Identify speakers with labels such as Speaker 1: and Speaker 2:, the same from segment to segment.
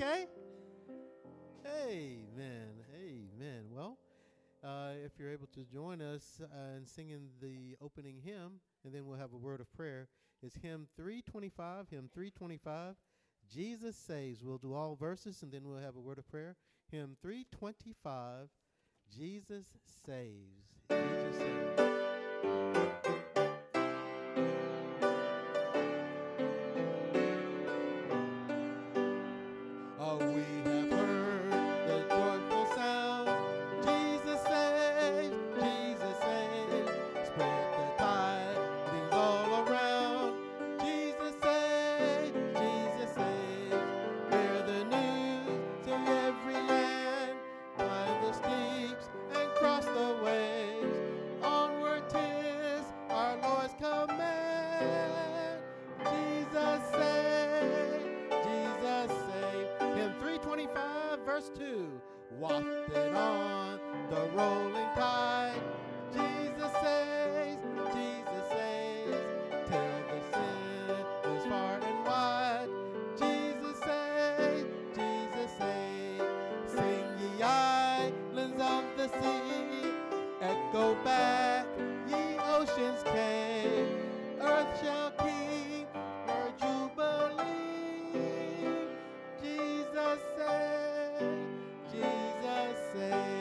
Speaker 1: okay? Amen. Amen. Well, uh, if you're able to join us uh, in singing the opening hymn, and then we'll have a word of prayer, is hymn 325. Hymn 325, Jesus Saves. We'll do all verses, and then we'll have a word of prayer. Hymn 325, Jesus Saves. Jesus Saves. Jesus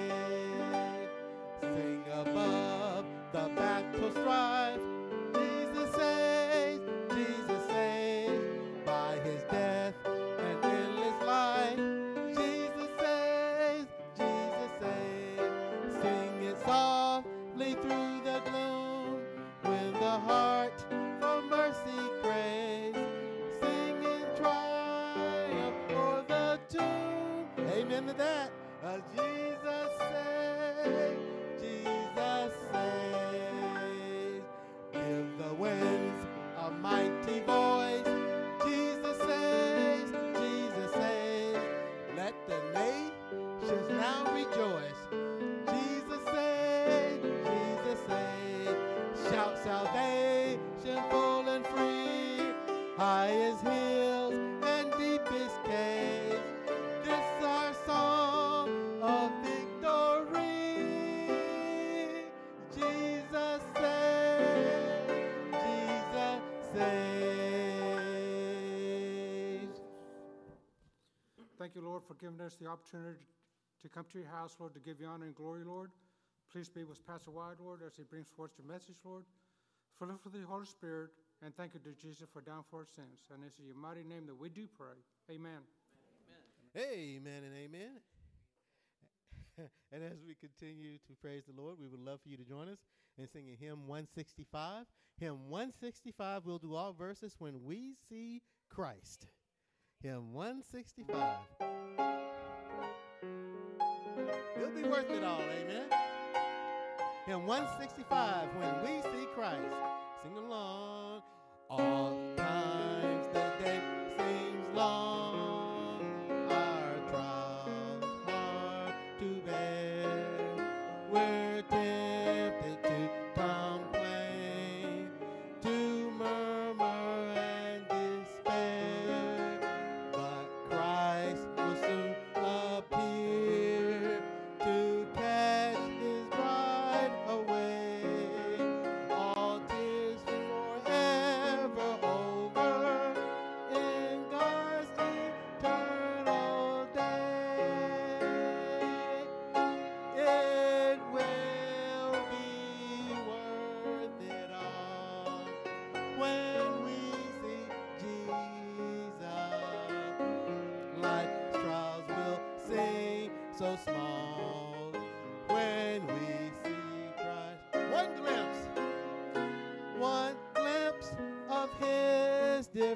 Speaker 2: giving us the opportunity to come to your house, Lord, to give you honor and glory, Lord. Please be with Pastor Wyatt, Lord, as he brings forth your message, Lord. Fill us with the Holy Spirit, and thank you to Jesus for down for our sins. And it's in your mighty name that we do pray. Amen.
Speaker 1: Amen and amen. and as we continue to praise the Lord, we would love for you to join us in singing hymn 165. Hymn 165, we'll do all verses when we see Christ. Hymn 165. It'll be worth it all, amen. Hymn 165, when we see Christ. His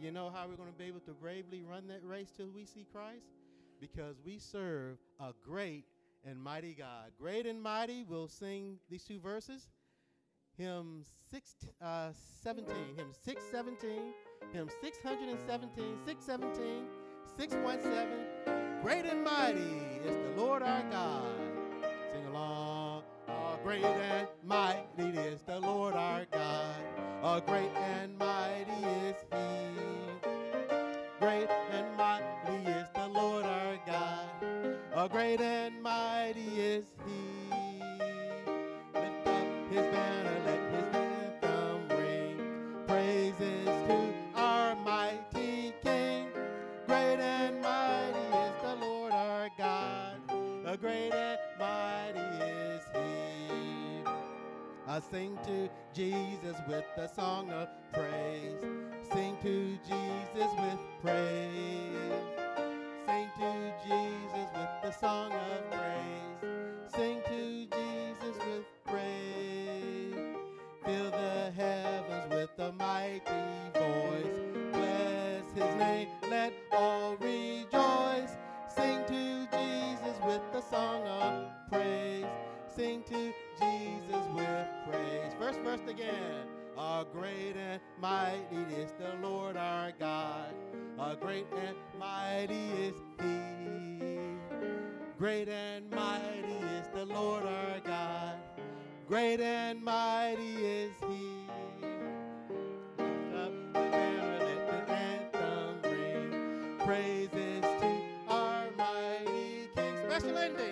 Speaker 1: You know how we're going to be able to bravely run that race till we see Christ? Because we serve a great and mighty God. Great and mighty, we'll sing these two verses. Hymn six, uh, 17, hymn 617, hymn 617, 617, 617. Great and mighty is the Lord our God. Sing along. Oh, great and mighty is the Lord our God. Oh, great and And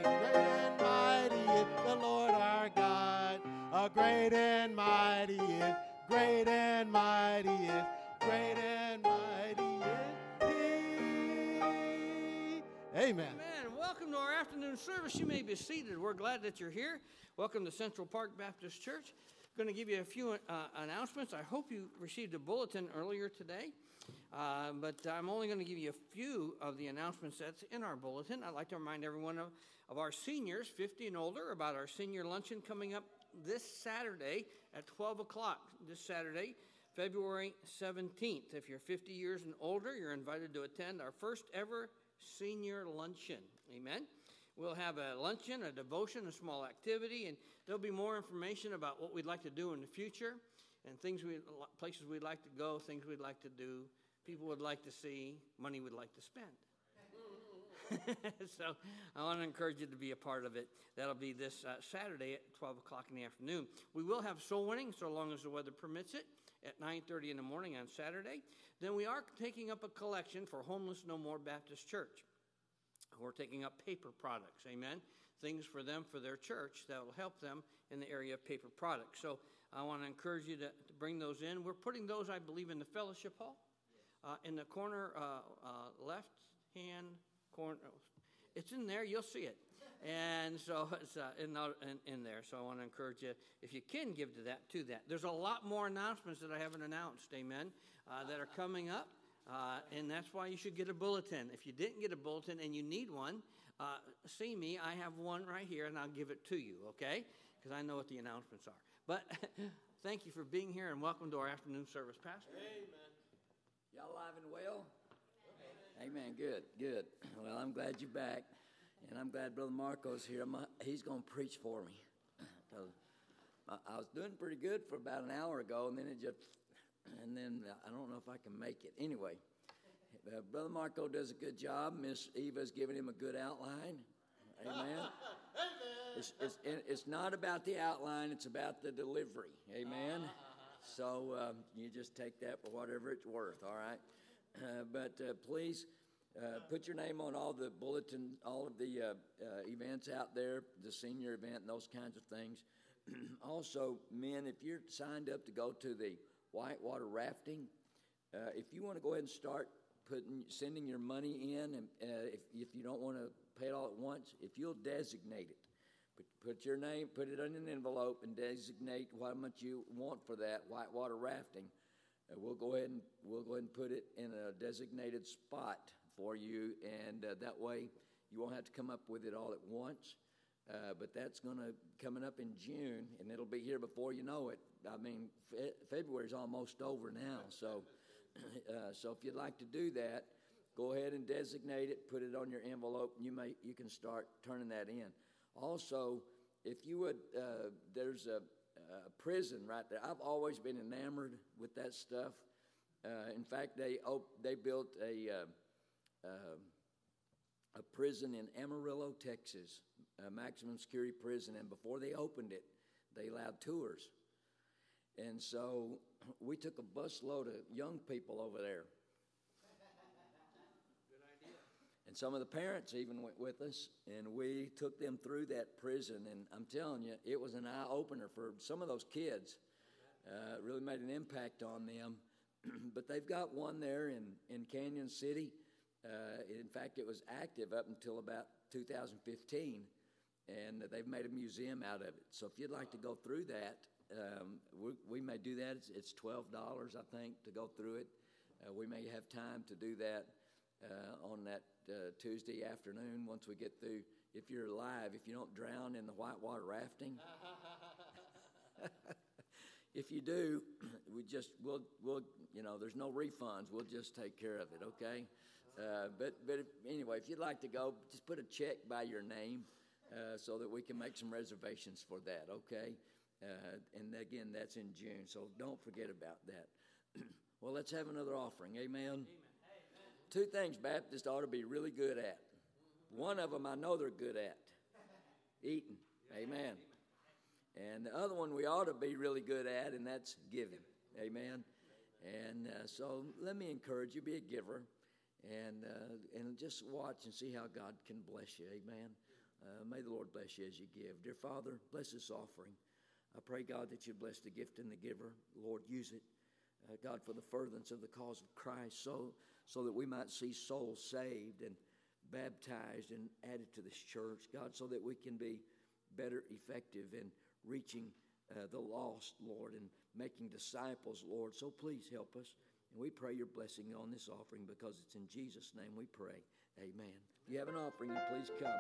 Speaker 1: Great and mighty is the Lord our God. A great and mighty is, great and mighty is, great and mighty is He. Amen.
Speaker 3: Amen. Welcome to our afternoon service. You may be seated. We're glad that you're here. Welcome to Central Park Baptist Church. Going to give you a few uh, announcements. I hope you received a bulletin earlier today, uh, but I'm only going to give you a few of the announcements that's in our bulletin. I'd like to remind everyone of, of our seniors, 50 and older, about our senior luncheon coming up this Saturday at 12 o'clock. This Saturday, February 17th. If you're 50 years and older, you're invited to attend our first ever senior luncheon. Amen. We'll have a luncheon, a devotion, a small activity, and there'll be more information about what we'd like to do in the future. and things we places we'd like to go, things we'd like to do, people would like to see, money we'd like to spend. so I want to encourage you to be a part of it. That'll be this uh, Saturday at 12 o'clock in the afternoon. We will have soul winning so long as the weather permits it at 9.30 in the morning on Saturday. Then we are taking up a collection for Homeless No More Baptist Church. We're taking up paper products, amen? Things for them for their church that will help them in the area of paper products. So I want to encourage you to, to bring those in. We're putting those, I believe, in the fellowship hall. Uh, in the corner uh, uh, left hand corner. It's in there, you'll see it. And so it's uh, in, in, in, there. So I want to encourage you, if you can give to that, to that. There's a lot more announcements that I haven't announced, amen, uh, that are coming up. Uh, and that's why you should get a bulletin. If you didn't get a bulletin and you need one, uh, see me. I have one right here, and I'll give it to you, okay? Because I know what the announcements are. But thank you for being here, and welcome to our afternoon service, Pastor.
Speaker 4: Amen. Y'all alive and well? Amen. Good, good. Well, I'm glad you're back, and I'm glad Brother Marco's here. I'm, he's going to preach for me. I was doing pretty good for about an hour ago, and then it just, and then I don't know if I can make it. Anyway, uh, Brother Marco does a good job. Miss Eva's giving him a good outline. Amen. It's, it's, it's not about the outline, it's about the delivery. Amen. So um, you just take that for whatever it's worth, all right? Uh, but uh, please uh, put your name on all the bulletin, all of the uh, uh, events out there, the senior event, and those kinds of things. also, men, if you're signed up to go to the whitewater rafting, if you want to go ahead and start putting, sending your money in, and if, if you don't want to pay it all at once, if you'll designate it, put, put your name, put it in an envelope, and designate how much you want for that whitewater rafting uh, we'll go ahead and we'll go ahead and put it in a designated spot for you, and uh, that way you won't have to come up with it all at once. Uh, but that's going to coming up in June, and it'll be here before you know it. I mean, fe- February's almost over now, so uh, so if you'd like to do that, go ahead and designate it, put it on your envelope, and you may you can start turning that in. Also, if you would, uh, there's a uh, prison right there. I've always been enamored with that stuff. Uh, in fact, they op- they built a uh, um, a prison in Amarillo, Texas, a maximum security prison, and before they opened it, they allowed tours. And so we took a busload of young people over there And some of the parents even went with us, and we took them through that prison. And I'm telling you, it was an eye opener for some of those kids. Uh, really made an impact on them. but they've got one there in, in Cañon City. Uh, in fact, it was active up until about 2015, and they've made a museum out of it. So if you'd like to go through that, um, we, we, may do that. It's, it's, $12, I think, to go through it. Uh, we may have time to do that uh, on that uh, Tuesday afternoon once we get through. If you're alive, if you don't drown in the whitewater rafting. if you do, we just we'll we'll you know there's no refunds. We'll just take care of it. Okay. Uh, but but if, anyway, if you'd like to go, just put a check by your name uh, so that we can make some reservations for that. Okay. Uh, and again, that's in June, so don't forget about that. well, let's have another offering. Amen. Amen. Two things Baptists ought to be really good at. One of them I know they're good at eating. Amen. And the other one we ought to be really good at, and that's giving. Amen. And uh, so let me encourage you, be a giver, and uh, and just watch and see how God can bless you. Amen. Uh, may the Lord bless you as you give. Dear Father, bless this offering. I pray, God, that you bless the gift and the giver. Lord, use it, uh, God, for the furtherance of the cause of Christ. So so that we might see souls saved and baptized and added to this church, God, so that we can be better effective in reaching uh, the lost, Lord, and making disciples, Lord. So please help us. And we pray your blessing on this offering because it's in Jesus' name we pray. Amen. If you have an offering, you please come.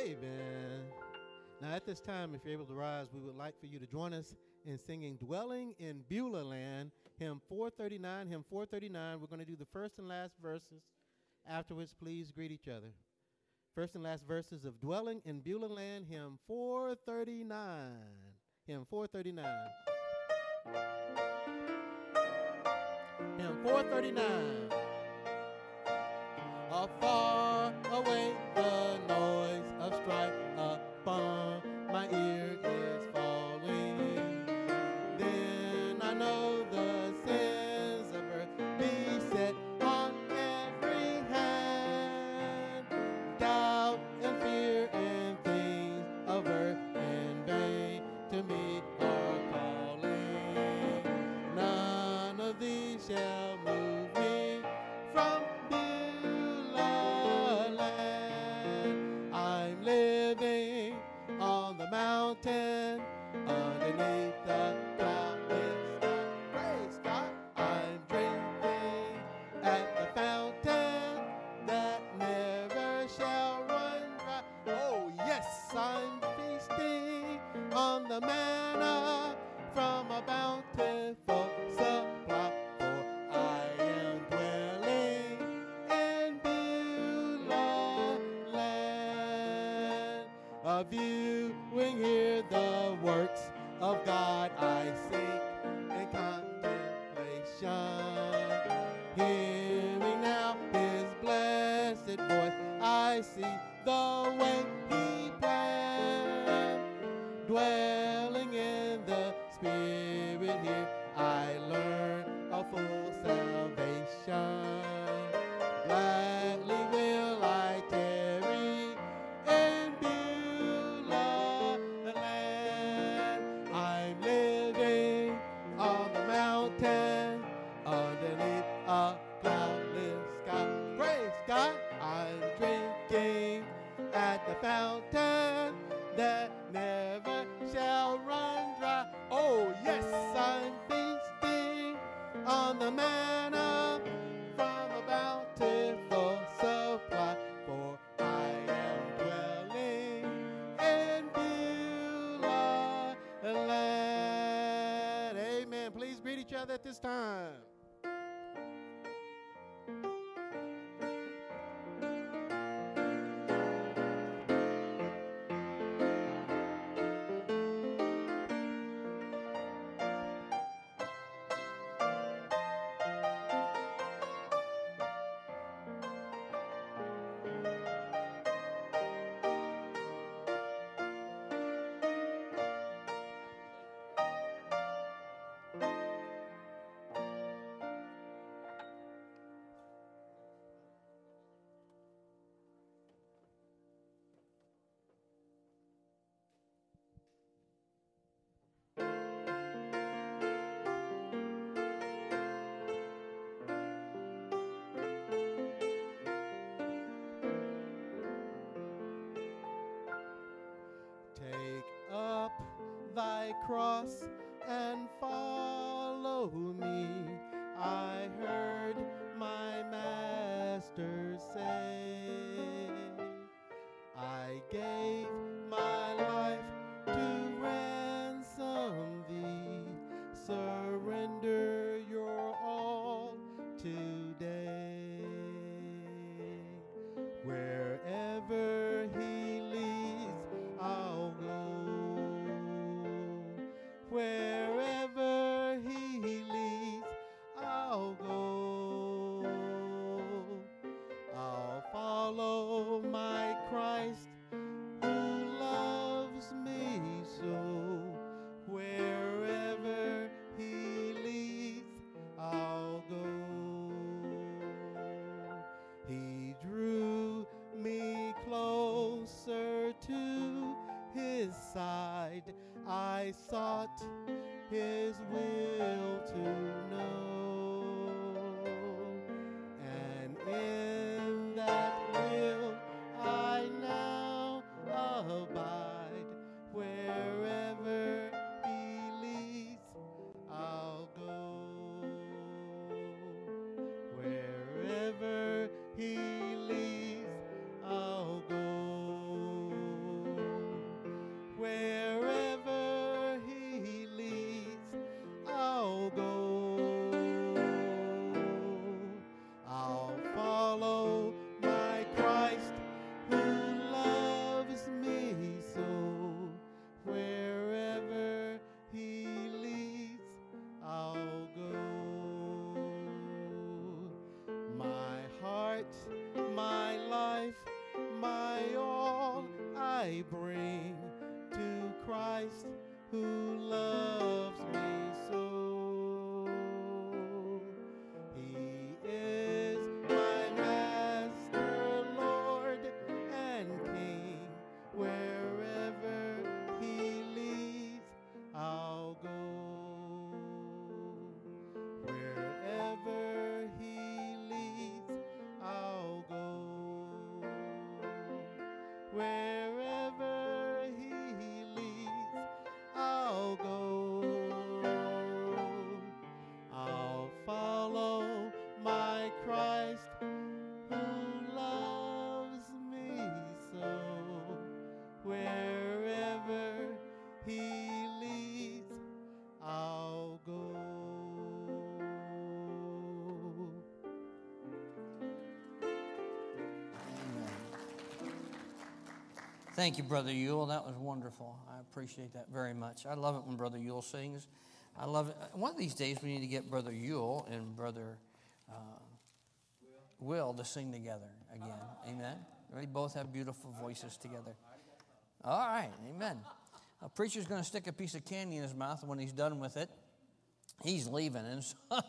Speaker 1: Amen. Now, at this time, if you're able to rise, we would like for you to join us in singing Dwelling in Beulah Land, hymn 439. Hymn 439. We're going to do the first and last verses. Afterwards, please greet each other. First and last verses of Dwelling in Beulah Land, hymn 439. Hymn 439. Hymn 439. Afar away the noise of strife upon my ear is of God I seek in contemplation. Hearing now his blessed voice, I see the way. cross and follow me. sought his will.
Speaker 3: Thank you, Brother Yule. That was wonderful. I appreciate that very much. I love it when Brother Yule sings. I love it. One of these days, we need to get Brother Yule and Brother uh, Will to sing together again. Amen. They both have beautiful voices together. All right. Amen. A preacher's going to stick a piece of candy in his mouth, when he's done with it, he's leaving. And so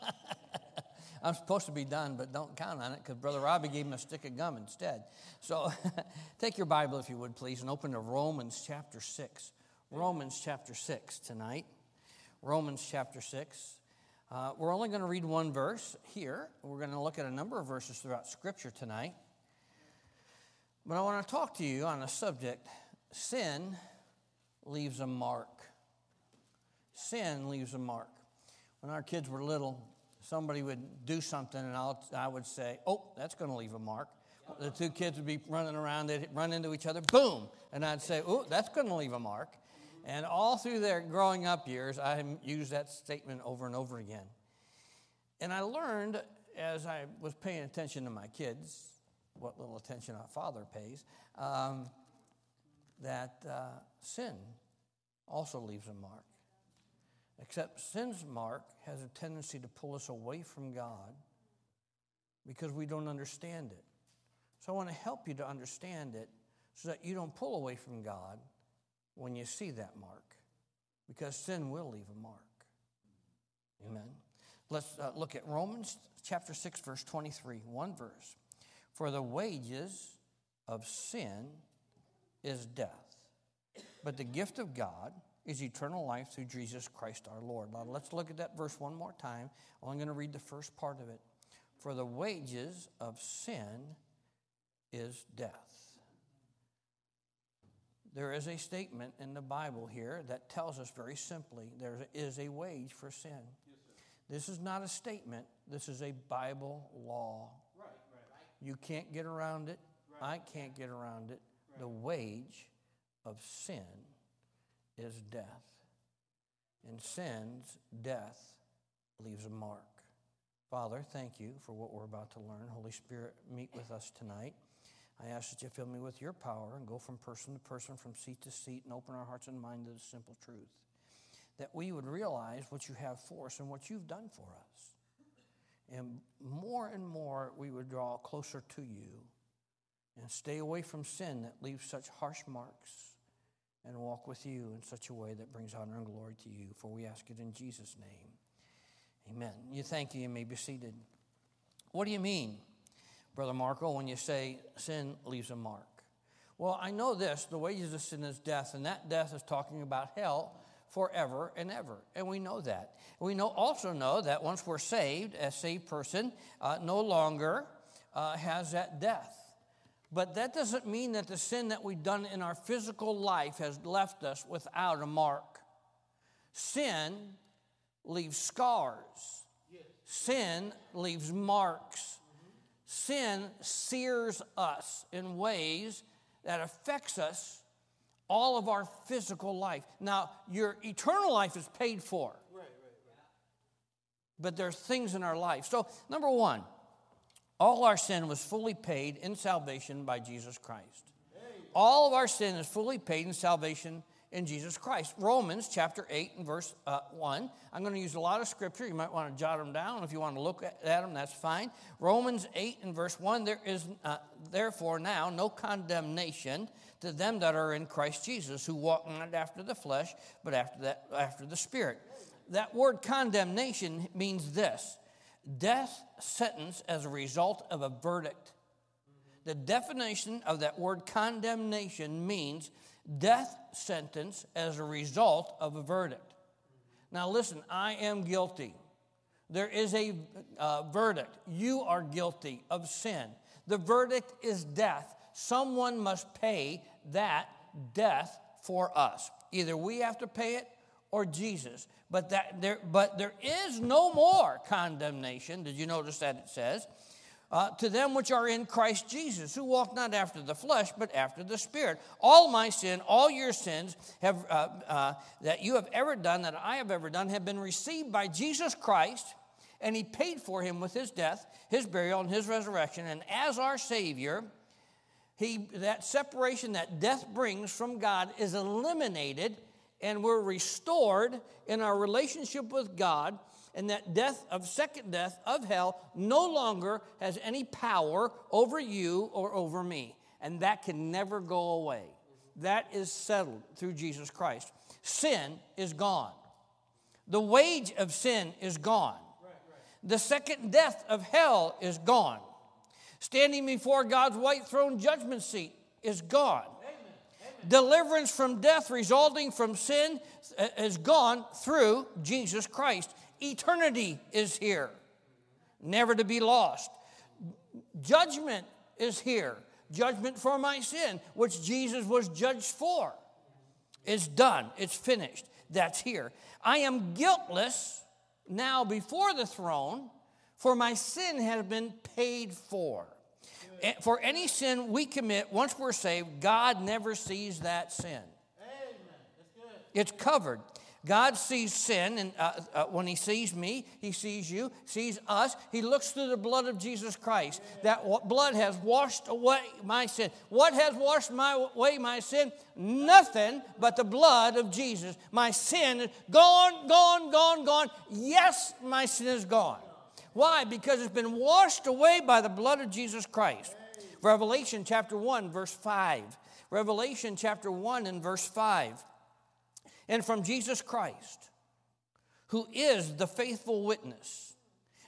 Speaker 3: I'm supposed to be done, but don't count on it because Brother Robbie gave him a stick of gum instead. So take your Bible, if you would, please, and open to Romans chapter 6. Romans chapter 6 tonight. Romans chapter 6. Uh, we're only going to read one verse here. We're going to look at a number of verses throughout Scripture tonight. But I want to talk to you on a subject sin leaves a mark. Sin leaves a mark. When our kids were little, somebody would do something, and I'll, I would say, Oh, that's going to leave a mark. The two kids would be running around, they'd run into each other, boom. And I'd say, Oh, that's going to leave a mark. And all through their growing up years, I used that statement over and over again. And I learned as I was paying attention to my kids, what little attention a father pays, um, that uh, sin also leaves a mark. Except sin's mark has a tendency to pull us away from God because we don't understand it. So I want to help you to understand it so that you don't pull away from God when you see that mark because sin will leave a mark. Amen. Let's uh, look at Romans chapter 6, verse 23, one verse. For the wages of sin is death, but the gift of God is eternal life through Jesus Christ our Lord. Now let's look at that verse one more time. I'm going to read the first part of it. For the wages of sin is death. There is a statement in the Bible here that tells us very simply there is a wage for sin. Yes, this is not a statement, this is a Bible law. Right, right. You can't get around it. Right. I can't get around it. The wage of sin is death. And sin's death leaves a mark. Father, thank you for what we're about to learn. Holy Spirit, meet with us tonight. I ask that you fill me with your power and go from person to person, from seat to seat, and open our hearts and minds to the simple truth. That we would realize what you have for us and what you've done for us. And more and more, we would draw closer to you and stay away from sin that leaves such harsh marks and walk with you in such a way that brings honor and glory to you. For we ask it in Jesus' name. Amen. You thank you. You may be seated. What do you mean, Brother Marco, when you say sin leaves a mark? Well, I know this the wages of sin is death, and that death is talking about hell forever and ever. And we know that. We know also know that once we're saved, a saved person uh, no longer uh, has that death. But that doesn't mean that the sin that we've done in our physical life has left us without a mark. Sin leaves scars, sin leaves marks. Sin sears us in ways that affects us all of our physical life. Now, your eternal life is paid for. Right, right, right. But there's things in our life. So, number one, all our sin was fully paid in salvation by Jesus Christ. All of our sin is fully paid in salvation in Jesus Christ. Romans chapter 8 and verse uh, 1. I'm going to use a lot of scripture. You might want to jot them down. If you want to look at, them, that's fine. Romans 8 and verse 1 There is uh, therefore now no condemnation to them that are in Christ Jesus, who walk not after the flesh, but after, that, after the Spirit. That word condemnation means this death sentence as a result of a verdict. The definition of that word condemnation means death sentence as a result of a verdict. Now, listen, I am guilty. There is a uh, verdict. You are guilty of sin. The verdict is death. Someone must pay that death for us. Either we have to pay it or Jesus. But, that there, but there is no more condemnation. Did you notice that it says? Uh, to them which are in Christ Jesus, who walk not after the flesh, but after the Spirit. All my sin, all your sins have, uh, uh, that you have ever done, that I have ever done, have been received by Jesus Christ, and He paid for him with His death, His burial, and His resurrection. And as our Savior, he, that separation that death brings from God is eliminated, and we're restored in our relationship with God, and that death of second death of hell no longer has any power over you or over me. And that can never go away. That is settled through Jesus Christ. Sin is gone. The wage of sin is gone. The second death of hell is gone. Standing before God's white throne judgment seat is gone. Deliverance from death resulting from sin uh, is gone through Jesus Christ. Eternity is here, never to be lost. Judgment is here. Judgment for my sin, which Jesus was judged for, is done. It's finished. That's here. I am guiltless now before the throne, for my sin has been paid for. For any sin we commit once we're saved, God never sees that sin. It's covered. God sees sin, and uh, uh, when He sees me, He sees you, sees us. He looks through the blood of Jesus Christ. That blood has washed away my sin. What has washed my, away my sin? Nothing but the blood of Jesus. My sin is gone, gone, gone, gone. Yes, my sin is gone. Why? Because it's been washed away by the blood of Jesus Christ. Revelation chapter 1, verse 5. Revelation chapter 1 and verse 5 and from Jesus Christ, who is the faithful witness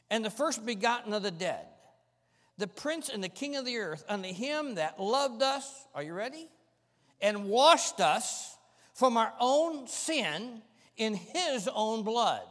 Speaker 3: and the first begotten of the dead, the prince and the king of the earth, unto him that loved us, are you ready? And washed us from our own sin in his own blood.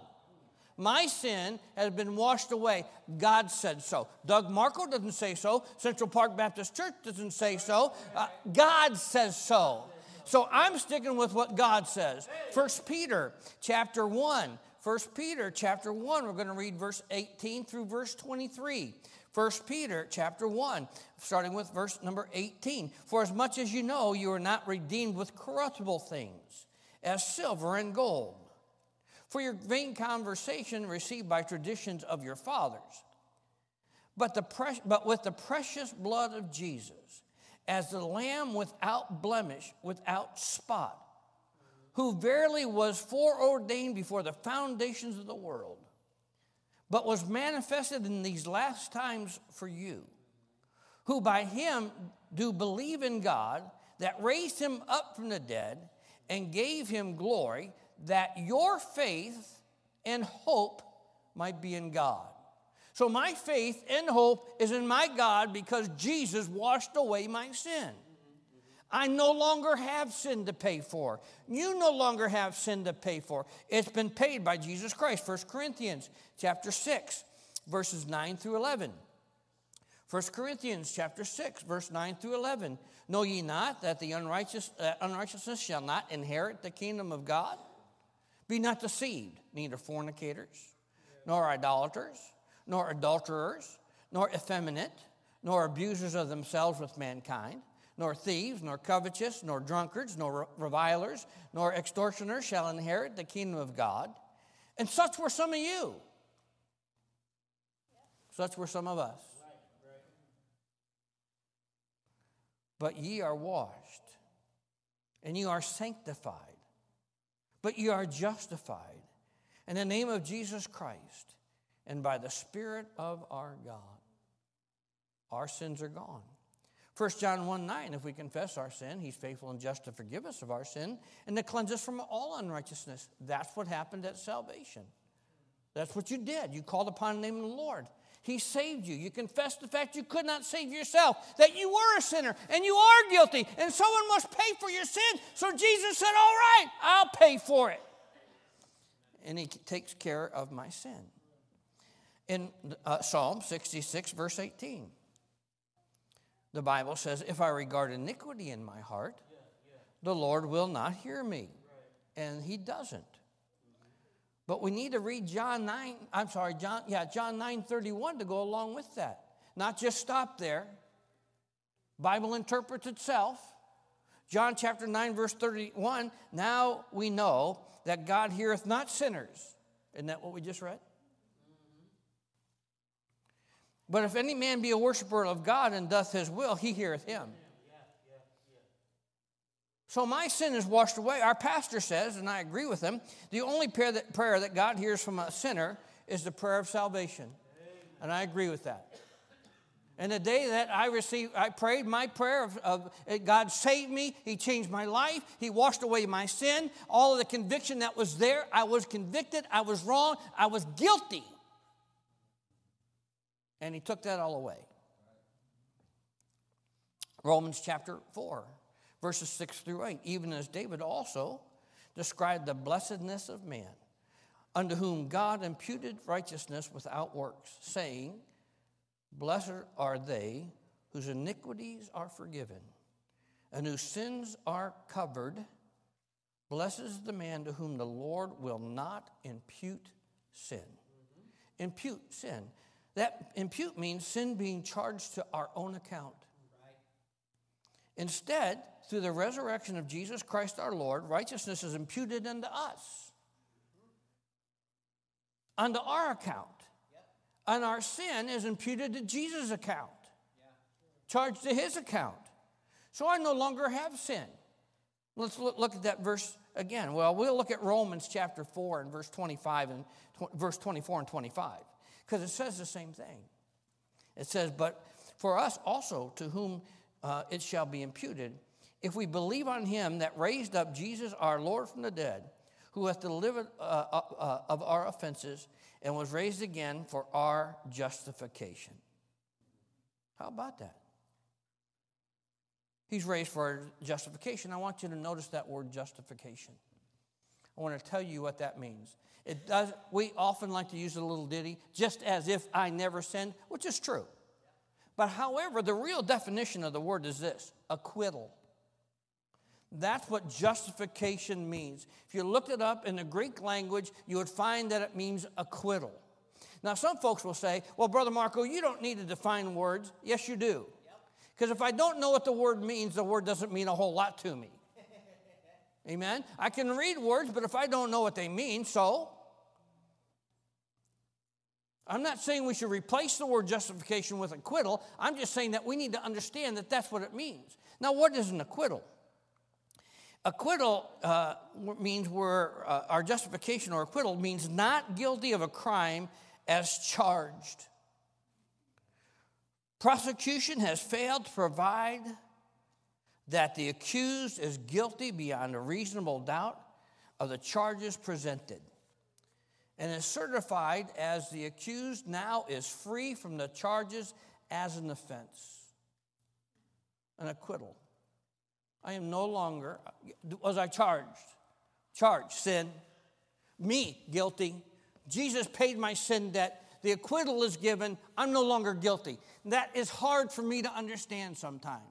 Speaker 3: My sin has been washed away. God said so. Doug Marco doesn't say so. Central Park Baptist Church doesn't say so. Uh, God says so. So I'm sticking with what God says. First Peter chapter 1. First Peter chapter 1, we're going to read verse 18 through verse 23. First Peter chapter 1, starting with verse number 18. For as much as you know, you are not redeemed with corruptible things, as silver and gold. For your vain conversation received by traditions of your fathers, but, the pre- but with the precious blood of Jesus as the Lamb without blemish, without spot, who verily was foreordained before the foundations of the world, but was manifested in these last times for you, who by him do believe in God, that raised him up from the dead and gave him glory, that your faith and hope might be in God. So my faith and hope is in my God because Jesus washed away my sin. I no longer have sin to pay for. You no longer have sin to pay for. It's been paid by Jesus Christ. 1 Corinthians chapter 6, verses 9 through 11. 1 Corinthians chapter 6, verse 9 through 11. Know ye not that the unrighteous, uh, unrighteousness shall not inherit the kingdom of God? Be not deceived, neither fornicators, nor idolaters nor adulterers, nor effeminate, nor abusers of themselves with mankind, nor thieves, nor covetous, nor drunkards, nor revilers, nor extortioners shall inherit the kingdom of God. And such were some of you. Such were some of us. But ye are washed, and ye are sanctified, but ye are justified in the name of Jesus Christ and by the Spirit of our God. Our sins are gone. 1 John 1 9, if we confess our sin, he's faithful and just to forgive us of our sin and to cleanse us from all unrighteousness. That's what happened at salvation. That's what you did. You called upon the name of the Lord. He saved you. You confessed the fact you could not save yourself, that you were a sinner and you are guilty, and someone must pay for your sin. So Jesus said, All right, I'll pay for it. And he takes care of my sin in uh, Psalm 66, verse 18. The Bible says, If I regard iniquity in my heart, the Lord will not hear me. And he doesn't. But we need to read John 9, I'm sorry, John, yeah, John 9 31 to go along with that. Not just stop there. Bible interprets itself. John chapter 9, verse 31. Now we know that God heareth not sinners. Isn't that what we just read? But if any man be a worshiper of God and doth his will, he heareth him. So my sin is washed away. Our pastor says, and I agree with him, the only prayer that, prayer that God hears from a sinner is the prayer of salvation. And I agree with that. And the day that I received, I prayed my prayer of, of, eh, God saved me, He changed my life, He washed away my sin, all of the conviction that was there. I was convicted, I was wrong, I was guilty. And He took that all away. Romans chapter 4, verses 6 through 8. Even as David also described the blessedness of man, unto whom God imputed righteousness without works, saying, Blessed are they whose iniquities are forgiven and whose sins are covered. Blessed is the man to whom the Lord will not impute sin. Impute sin. That impute means sin being charged to our own account. Instead, through the resurrection of Jesus Christ our Lord, righteousness is imputed unto us, unto our account. And our sin is imputed to Jesus' account, charged to his account. So I no longer have sin. Let's look, at that verse again. Well, we'll look at Romans chapter 4 and verse 25 and verse 24 and 25 because it says the same thing. It says, But for us also, to whom uh, it shall be imputed, if we believe on him that raised up Jesus our Lord from the dead, who hath delivered uh, uh, uh of our offenses and was raised again for our justification. How about that? He's raised for our justification. I want you to notice that word justification. I want to tell you what that means. It does, we often like to use a little ditty, just as if I never sinned, which is true. But however, the real definition of the word is this acquittal. That's what justification means. If you looked it up in the Greek language, you would find that it means acquittal. Now, some folks will say, well, Brother Marco, you don't need to define words. Yes, you do. Because if I don't know what the word means, the word doesn't mean a whole lot to me. Amen? I can read words, but if I don't know what they mean, so. I'm not saying we should replace the word justification with acquittal. I'm just saying that we need to understand that that's what it means. Now, what is an acquittal? Acquittal uh, means we're, uh, our justification or acquittal means not guilty of a crime as charged. Prosecution has failed to provide that the accused is guilty beyond a reasonable doubt of the charges presented and is certified as the accused now is free from the charges as an offense. An acquittal. I am no longer, was I charged? Charged, sin. Me, guilty. Jesus paid my sin debt. The acquittal is given. I'm no longer guilty. That is hard for me to understand sometimes.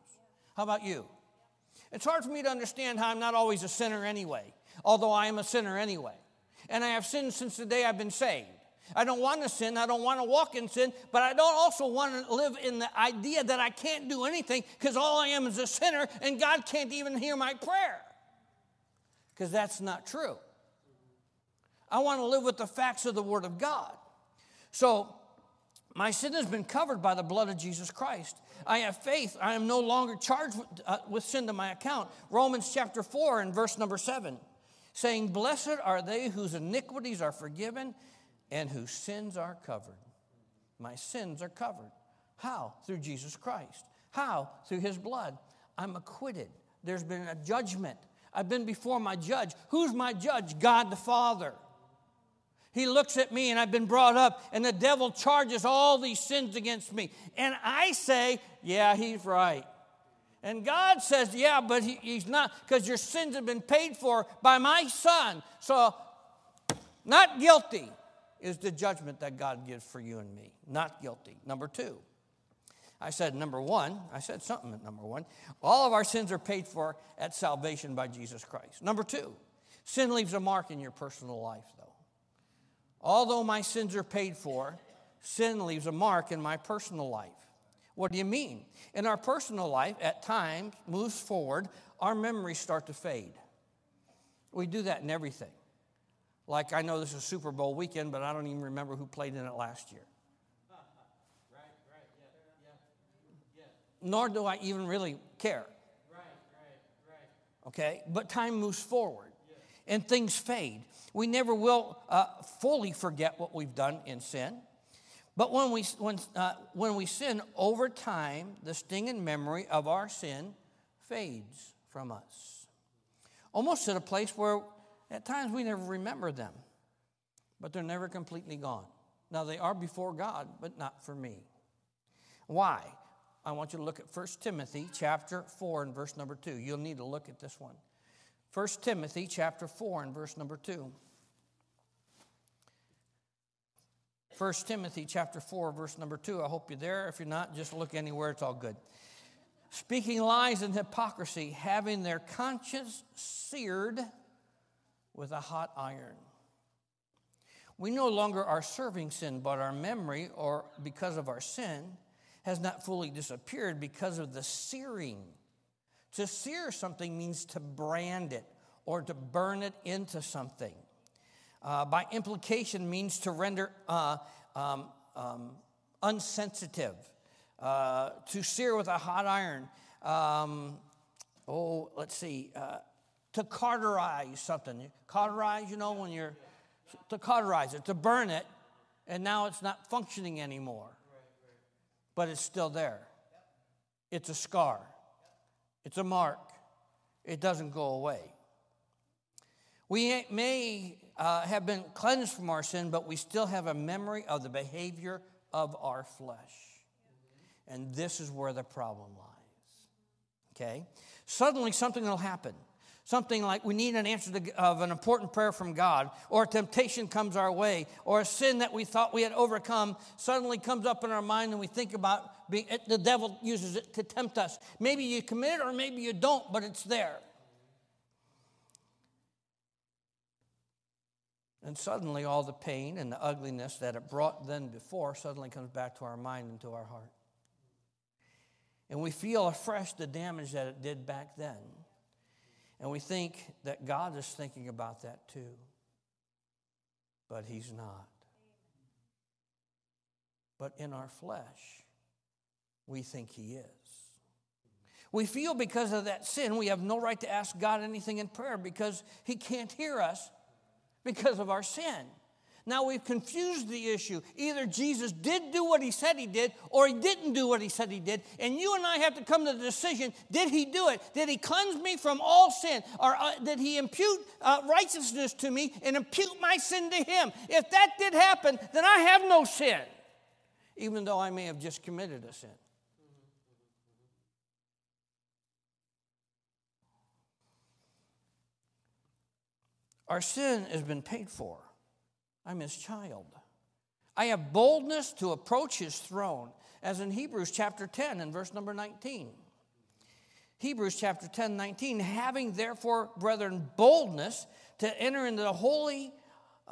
Speaker 3: How about you? It's hard for me to understand how I'm not always a sinner anyway, although I am a sinner anyway. And I have sinned since the day I've been saved. I don't want to sin. I don't want to walk in sin, but I don't also want to live in the idea that I can't do anything because all I am is a sinner and God can't even hear my prayer. Because that's not true. I want to live with the facts of the Word of God. So, my sin has been covered by the blood of Jesus Christ. I have faith. I am no longer charged with, uh, with sin to my account. Romans chapter 4 and verse number 7 saying, Blessed are they whose iniquities are forgiven and whose sins are covered. My sins are covered. How? Through Jesus Christ. How? Through his blood. I'm acquitted. There's been a judgment. I've been before my judge. Who's my judge? God the Father. He looks at me and I've been brought up, and the devil charges all these sins against me. And I say, Yeah, he's right. And God says, Yeah, but he, he's not, because your sins have been paid for by my son. So, not guilty is the judgment that God gives for you and me. Not guilty. Number two, I said number one, I said something at number one. All of our sins are paid for at salvation by Jesus Christ. Number two, sin leaves a mark in your personal life, though. Although my sins are paid for, sin leaves a mark in my personal life. What do you mean? In our personal life, at times, moves forward, our memories start to fade. We do that in everything. Like, I know this is Super Bowl weekend, but I don't even remember who played in it last year. Right, right, yeah, yeah, yeah. Nor do I even really care. Right, right, right. okay? But time moves forward and things fade. We never will uh, fully forget what we've done in sin. But when we, when, uh, when we sin over time, the sting and memory of our sin fades from us. Almost to the place where at times we never remember them, but they're never completely gone. Now, they are before God, but not for me. Why? I want you to look at 1 Timothy chapter 4 and verse number 2. You'll need to look at this one. 1 Timothy chapter 4 and verse number 2. 1 Timothy chapter 4 verse number 2. I hope you're there. If you're not, just look anywhere, it's all good. Speaking lies and hypocrisy, having their conscience seared with a hot iron. We no longer are serving sin, but our memory, or because of our sin, has not fully disappeared because of the searing. To sear something means to brand it or to burn it into something. Uh, by implication, means to render uh, um, um, unsensitive, uh, to sear with a hot iron. Um, oh, let's see, uh, to cauterize something. Cauterize, you know, when you're to cauterize it, to burn it, and now it's not functioning anymore but it's still there. It's a scar, it's a mark, it doesn't go away. We may uh, have been cleansed from our sin, but we still have a memory of the behavior of our flesh. And this is where the problem lies. Okay? Suddenly something will happen something like we need an answer to, of an important prayer from God, or a temptation comes our way, or a sin that we thought we had overcome suddenly comes up in our mind and we think about being, the devil uses it to tempt us. Maybe you commit it or maybe you don't, but it's there. And suddenly, all the pain and the ugliness that it brought then before suddenly comes back to our mind and to our heart. And we feel afresh the damage that it did back then. And we think that God is thinking about that too. But He's not. But in our flesh, we think He is. We feel because of that sin, we have no right to ask God anything in prayer because He can't hear us because of our sin. Now we've confused the issue. Either Jesus did do what he said he did, or he didn't do what he said he did. And you and I have to come to the decision did he do it? Did he cleanse me from all sin? Or uh, did he impute uh, righteousness to me and impute my sin to him? If that did happen, then I have no sin, even though I may have just committed a sin. Our sin has been paid for. I'm his child. I have boldness to approach his throne, as in Hebrews chapter 10 and verse number 19. Hebrews chapter 10, 19, having therefore, brethren, boldness to enter into the holy,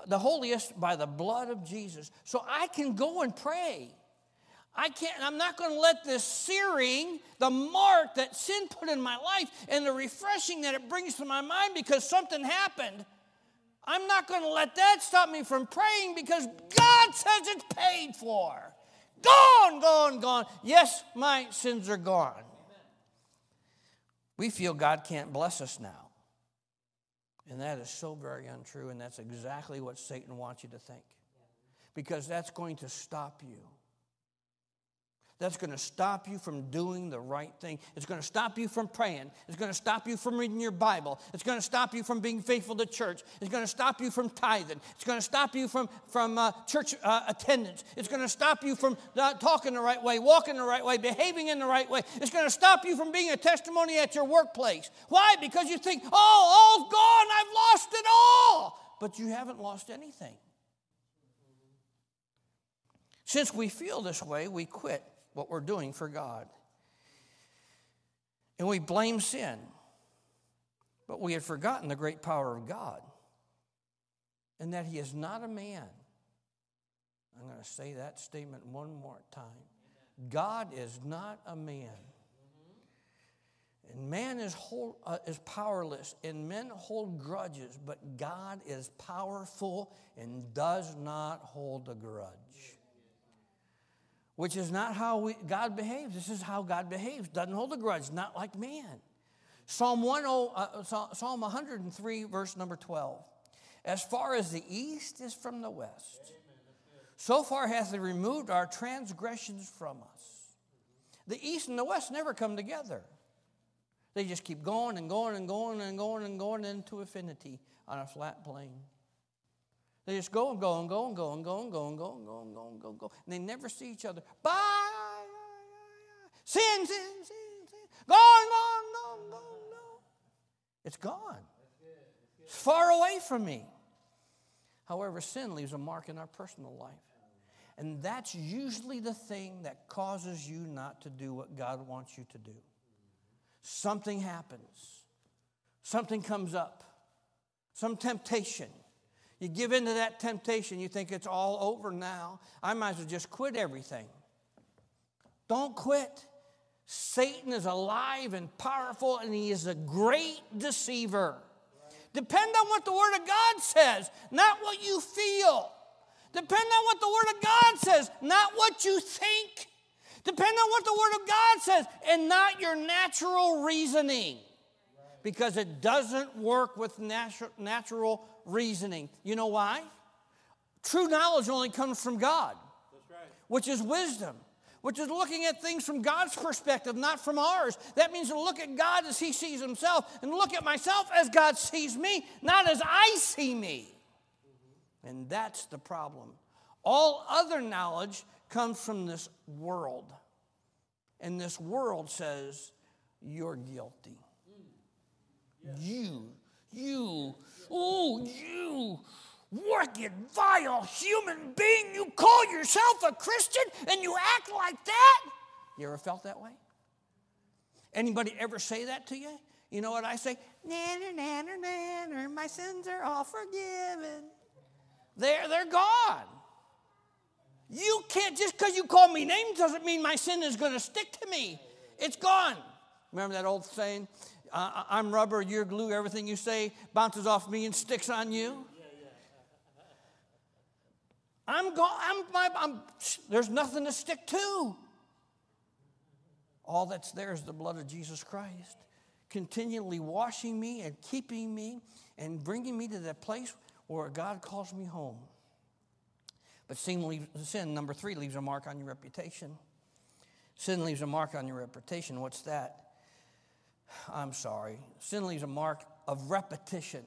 Speaker 3: the holiest by the blood of Jesus. So I can go and pray. I can't, I'm not going to let this searing, the mark that sin put in my life, and the refreshing that it brings to my mind because something happened I'm not going to let that stop me from praying because God says it's paid for. Gone, gone, gone. Yes, my sins are gone. We feel God can't bless us now. And that is so very untrue, and that's exactly what Satan wants you to think. Because that's going to stop you that's going to stop you from doing the right thing. It's going to stop you from praying. It's going to stop you from reading your Bible. It's going to stop you from being faithful to church. It's going to stop you from tithing. It's going to stop you from, from uh, church uh, attendance. It's going to stop you from uh, talking the right way, walking the right way, behaving in the right way. It's going to stop you from being a testimony at your workplace. Why? Because you think, oh, all's gone. I've lost it all. But you haven't lost anything. Since we feel this way, we quit what we're doing for God. And we blame sin. But we had forgotten the great power of God and that He is not a man. I'm going to say that statement one more time. God is not a man. And man is, hold, uh, is powerless, and men hold grudges, but God is powerful and does not hold a grudge which is not how we, God behaves. This is how God behaves. Doesn't hold a grudge, not like man. Psalm, 10, uh, Psalm 103, verse number 12. As far as the east is from the west, so far hath he removed our transgressions from us. The east and the west never come together. They just keep going and going and going and going and going into infinity on a flat plane. They just go and go and go and go and go and go and go and go and go and go and go. And they never see each other. Bye. Sin, sin, sin, sin. Gone, gone, gone, gone, gone. It's gone. It's far away from me. However, sin leaves a mark in our personal life. And that's usually the thing that causes you not to do what God wants you to do. Something happens, something comes up, some temptation. You give in to that temptation, you think it's all over now. I might as well just quit everything. Don't quit. Satan is alive and powerful, and he is a great deceiver. Depend on what the Word of God says, not what you feel. Depend on what the Word of God says, not what you think. Depend on what the Word of God says and not your natural reasoning. Because it doesn't work with natural, natural reasoning. You know why? True knowledge only comes from God, right. which is wisdom, which is looking at things from God's perspective, not from ours. That means to look at God as He sees Himself and look at myself as God sees me, not as I see me. And that's the problem. All other knowledge comes from this world. And this world says, You're guilty. Mm. You, you, oh, you, wicked, vile human being, you call yourself a Christian and you act like that? You ever felt that way? Anybody ever say that to you? You know what I say? Nanner, nanner, nanner, my sins are all forgiven. They're, they're gone. You can't, just because you call me names doesn't mean my sin is going to stick to me. It's gone. Remember that old saying? Uh, I'm rubber, you're glue, everything you say bounces off me and sticks on you. I'm gone. I'm, I'm, I'm, there's nothing to stick to. All that's there is the blood of Jesus Christ, continually washing me and keeping me and bringing me to that place where God calls me home. But sin, leaves, sin, number three, leaves a mark on your reputation. Sin leaves a mark on your reputation. What's that? I'm sorry. Sin leaves a mark of repetition.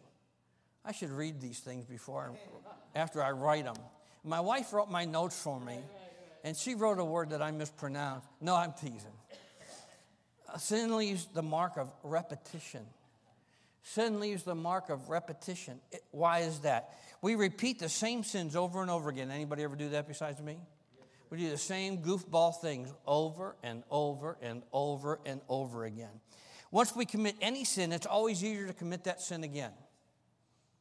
Speaker 3: I should read these things before, after I write them. My wife wrote my notes for me, and she wrote a word that I mispronounced. No, I'm teasing. Uh, sin leaves the mark of repetition. Sin leaves the mark of repetition. It, why is that? We repeat the same sins over and over again. Anybody ever do that besides me? We do the same goofball things over and over and over and over again. Once we commit any sin, it's always easier to commit that sin again.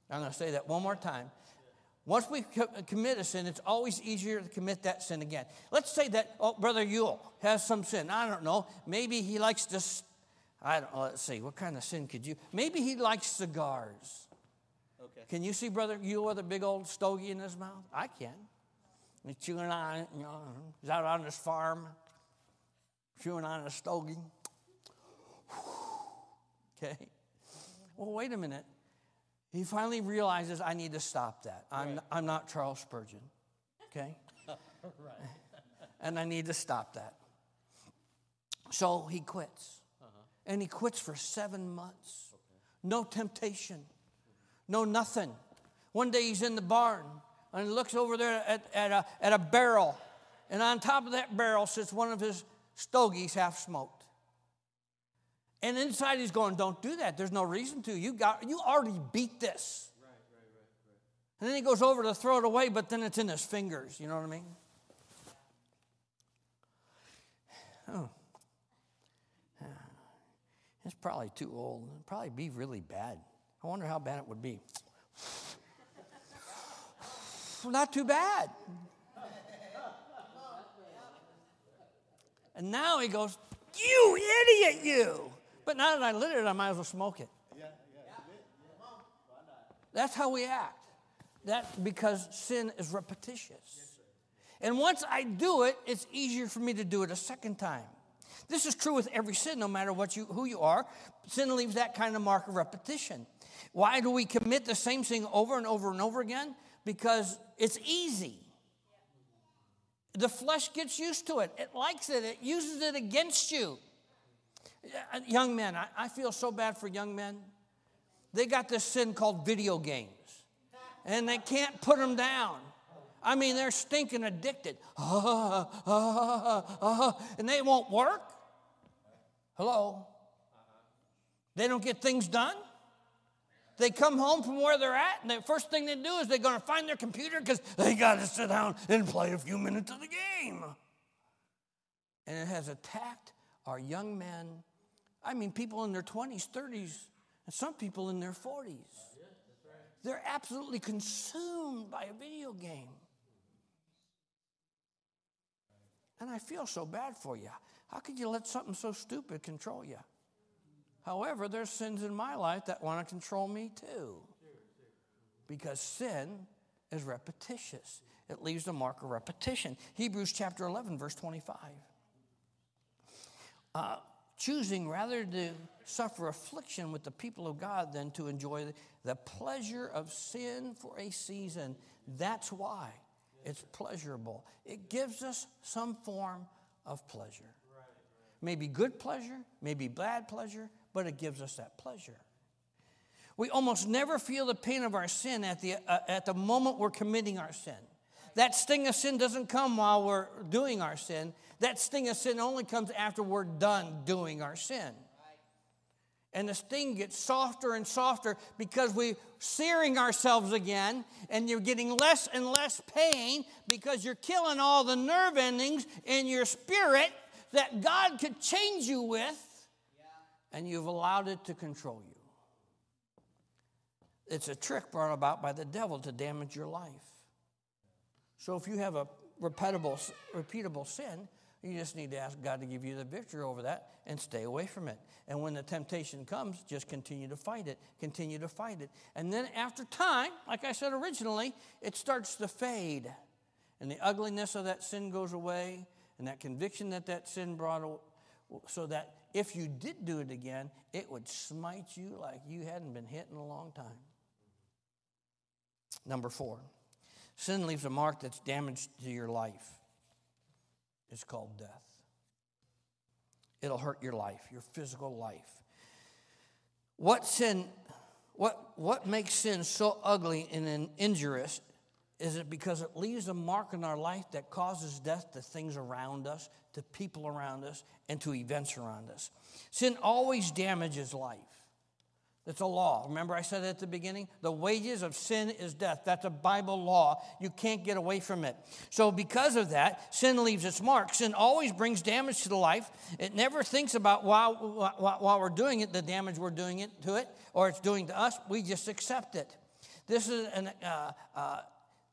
Speaker 3: I'm going to say that one more time. Once we co- commit a sin, it's always easier to commit that sin again. Let's say that oh, Brother Yule has some sin. I don't know. Maybe he likes to I don't, let's see, what kind of sin could you? Maybe he likes cigars. Okay. Can you see Brother Yule with a big old stogie in his mouth? I can. He's chewing on it, you know, he's out on his farm, chewing on a stogie. Okay. Well, wait a minute. He finally realizes I need to stop that. I'm, right. I'm not Charles Spurgeon. Okay? right. and I need to stop that. So he quits uh-huh. and he quits for seven months. No temptation, no nothing. One day he's in the barn and he looks over there at, at, a, at a barrel, and on top of that barrel sits one of his stogies half smoked. And inside he's going, Don't do that. There's no reason to. You, got, you already beat this. Right, right, right, and then he goes over to throw it away, but then it's in his fingers. You know what I mean? Oh. It's probably too old. It'd probably be really bad. I wonder how bad it would be. Not too bad. And now he goes, You idiot, you! But now that I lit it, I might as well smoke it. That's how we act. That because sin is repetitious. And once I do it, it's easier for me to do it a second time. This is true with every sin, no matter what you, who you are. Sin leaves that kind of mark of repetition. Why do we commit the same thing over and over and over again? Because it's easy. The flesh gets used to it, it likes it, it uses it against you. Young men, I, I feel so bad for young men. They got this sin called video games, and they can't put them down. I mean, they're stinking addicted. and they won't work. Hello? They don't get things done. They come home from where they're at, and the first thing they do is they're going to find their computer because they got to sit down and play a few minutes of the game. And it has attacked our young men. I mean, people in their 20s, 30s, and some people in their 40s. They're absolutely consumed by a video game. And I feel so bad for you. How could you let something so stupid control you? However, there's sins in my life that want to control me too. Because sin is repetitious, it leaves a mark of repetition. Hebrews chapter 11, verse 25. Uh, choosing rather to suffer affliction with the people of God than to enjoy the pleasure of sin for a season. That's why it's pleasurable. It gives us some form of pleasure. Maybe good pleasure, maybe bad pleasure, but it gives us that pleasure. We almost never feel the pain of our sin at the, uh, at the moment we're committing our sin. That sting of sin doesn't come while we're doing our sin. That sting of sin only comes after we're done doing our sin. And the sting gets softer and softer because we're searing ourselves again, and you're getting less and less pain because you're killing all the nerve endings in your spirit that God could change you with, and you've allowed it to control you. It's a trick brought about by the devil to damage your life. So if you have a repeatable, repeatable sin, you just need to ask God to give you the victory over that and stay away from it. And when the temptation comes, just continue to fight it, continue to fight it. And then after time, like I said originally, it starts to fade. And the ugliness of that sin goes away, and that conviction that that sin brought, so that if you did do it again, it would smite you like you hadn't been hit in a long time. Number four, sin leaves a mark that's damaged to your life. It's called death. It'll hurt your life, your physical life. What sin, what, what makes sin so ugly and injurious is it because it leaves a mark in our life that causes death to things around us, to people around us, and to events around us. Sin always damages life. It's a law. Remember, I said at the beginning? The wages of sin is death. That's a Bible law. You can't get away from it. So, because of that, sin leaves its mark. Sin always brings damage to the life. It never thinks about while, while we're doing it, the damage we're doing it to it, or it's doing to us. We just accept it. This is an. Uh, uh,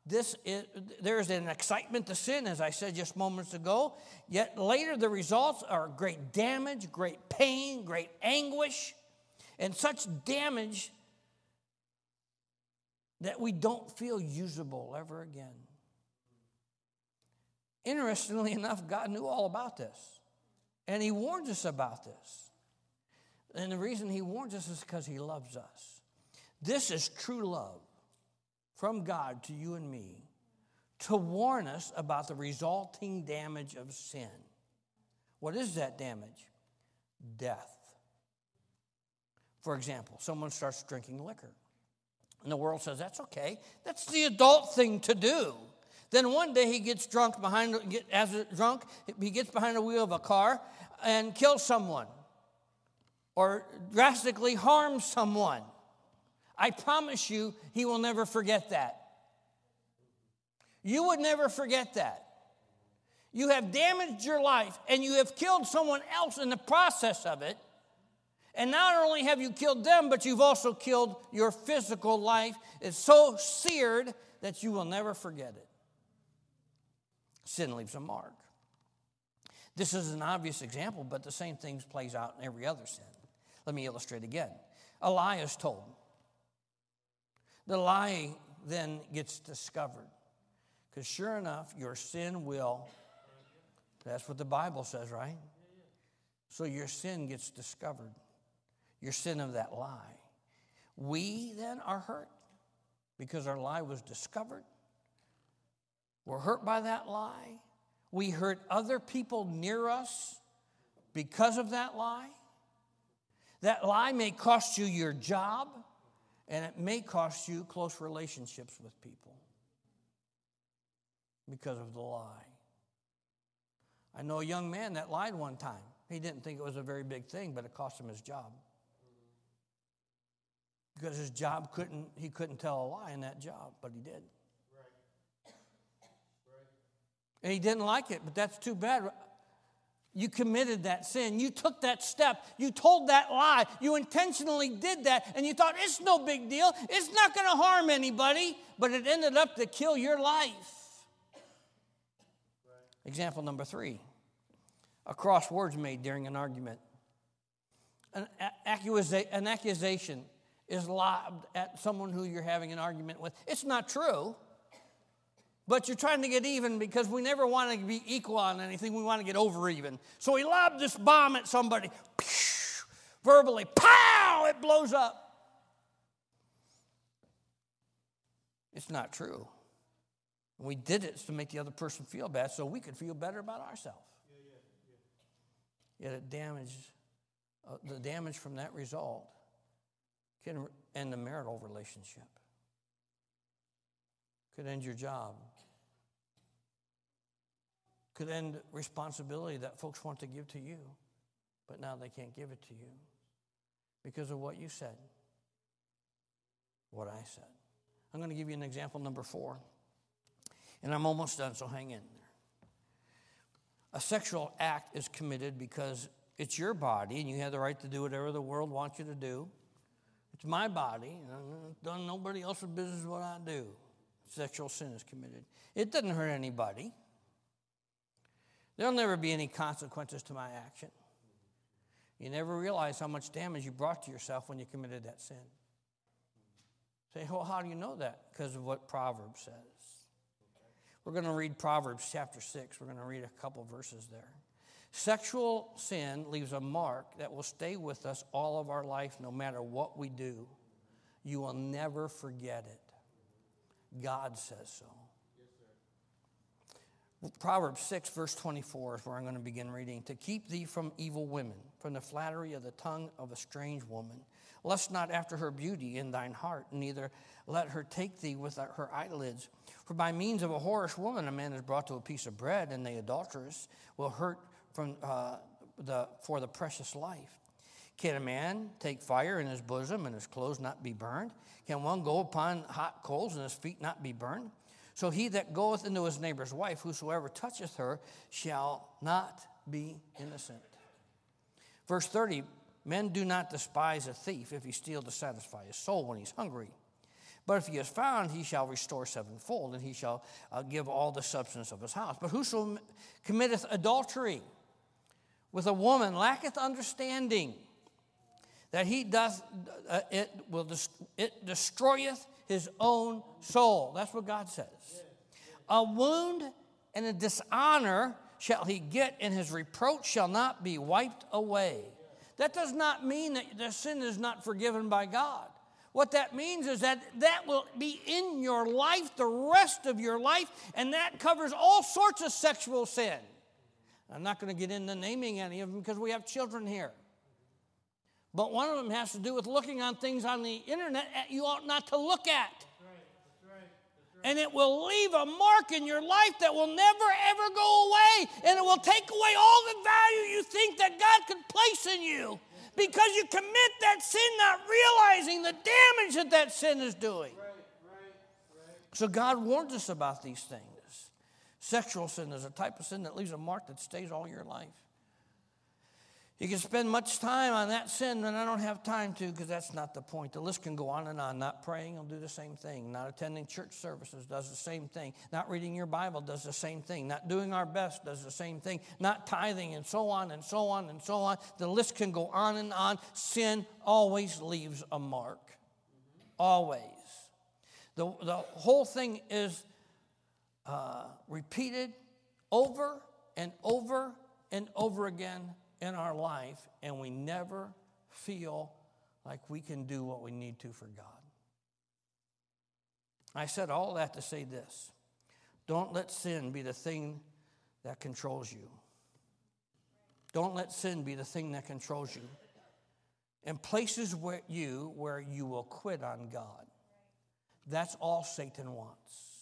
Speaker 3: this is, there is an excitement to sin, as I said just moments ago. Yet later, the results are great damage, great pain, great anguish and such damage that we don't feel usable ever again. Interestingly enough, God knew all about this, and He warns us about this. And the reason He warns us is because He loves us. This is true love from God to you and me to warn us about the resulting damage of sin. What is that damage? Death. For example, someone starts drinking liquor. And the world says, that's okay. That's the adult thing to do. Then one day he gets drunk behind, as a drunk, he gets behind the wheel of a car and kills someone or drastically harms someone. I promise you, he will never forget that. You would never forget that. You have damaged your life and you have killed someone else in the process of it. And not only have you killed them, but you've also killed your physical life. It's so seared that you will never forget it. Sin leaves a mark. This is an obvious example, but the same thing plays out in every other sin. Let me illustrate again. A lie is told. The lie then gets discovered. Because sure enough, your sin will, that's what the Bible says, right? So your sin gets discovered, your sin of that lie. We then are hurt because our lie was discovered. We're hurt by that lie. We hurt other people near us because of that lie. That lie may cost you your job, and it may cost you close relationships with people because of the lie. I know a young man that lied one time. He didn't think it was a very big thing, but it cost him his job. Because his job couldn't, he couldn't tell a lie in that job, but he did. And he didn't like it, but that's too bad. You committed that sin. You took that step. You told that lie. You intentionally did that, and you thought it's no big deal. It's not going to harm anybody, but it ended up to kill your life. Example number three a cross words made during an argument. An accusation is lobbed at someone who you're having an argument with. It's not true, but you're trying to get even because we never want to be equal on anything. We want to get over even. So he lobbed this bomb at somebody, verbally, pow, it blows up. It's not true. We did it to make the other person feel bad so we could feel better about ourselves. Yet it damaged, uh, the damage from that result can end the marital relationship, could end your job, could end responsibility that folks want to give to you, but now they can't give it to you because of what you said, what I said. I'm going to give you an example number four, and I'm almost done, so hang in there. a sexual act is committed because it's your body and you have the right to do whatever the world wants you to do. It's my body, done nobody else's business what I do. Sexual sin is committed. It doesn't hurt anybody. There'll never be any consequences to my action. You never realize how much damage you brought to yourself when you committed that sin. Say, well, how do you know that? Because of what Proverbs says. We're going to read Proverbs chapter 6. We're going to read a couple verses there. Sexual sin leaves a mark that will stay with us all of our life, no matter what we do. You will never forget it. God says so. Proverbs 6, verse 24 is where I'm going to begin reading. To keep thee from evil women, from the flattery of the tongue of a strange woman. Lust not after her beauty in thine heart, neither let her take thee with her eyelids. For by means of a whorish woman, a man is brought to a piece of bread, and the adulteress will hurt from, uh, the, for the precious life. Can a man take fire in his bosom and his clothes not be burned? Can one go upon hot coals and his feet not be burned? So he that goeth into his neighbor's wife, whosoever toucheth her, shall not be innocent. Verse 30 Men do not despise a thief if he steal to satisfy his soul when he's hungry. But if he is found, he shall restore sevenfold, and he shall uh, give all the substance of his house. But whoso committeth adultery with a woman lacketh understanding, that he doth, uh, it will dest- it destroyeth his own soul. That's what God says. A wound and a dishonor shall he get, and his reproach shall not be wiped away. That does not mean that the sin is not forgiven by God. What that means is that that will be in your life the rest of your life, and that covers all sorts of sexual sin. I'm not going to get into naming any of them because we have children here. But one of them has to do with looking on things on the internet that you ought not to look at. And it will leave a mark in your life that will never ever go away. And it will take away all the value you think that God could place in you because you commit that sin not realizing the damage that that sin is doing. So God warns us about these things. Sexual sin is a type of sin that leaves a mark that stays all your life. You can spend much time on that sin, and I don't have time to because that's not the point. The list can go on and on. Not praying will do the same thing. Not attending church services does the same thing. Not reading your Bible does the same thing. Not doing our best does the same thing. Not tithing, and so on and so on and so on. The list can go on and on. Sin always leaves a mark. Always. The, the whole thing is uh, repeated over and over and over again in our life and we never feel like we can do what we need to for God. I said all that to say this don't let sin be the thing that controls you. Don't let sin be the thing that controls you. And places where you where you will quit on God. That's all Satan wants.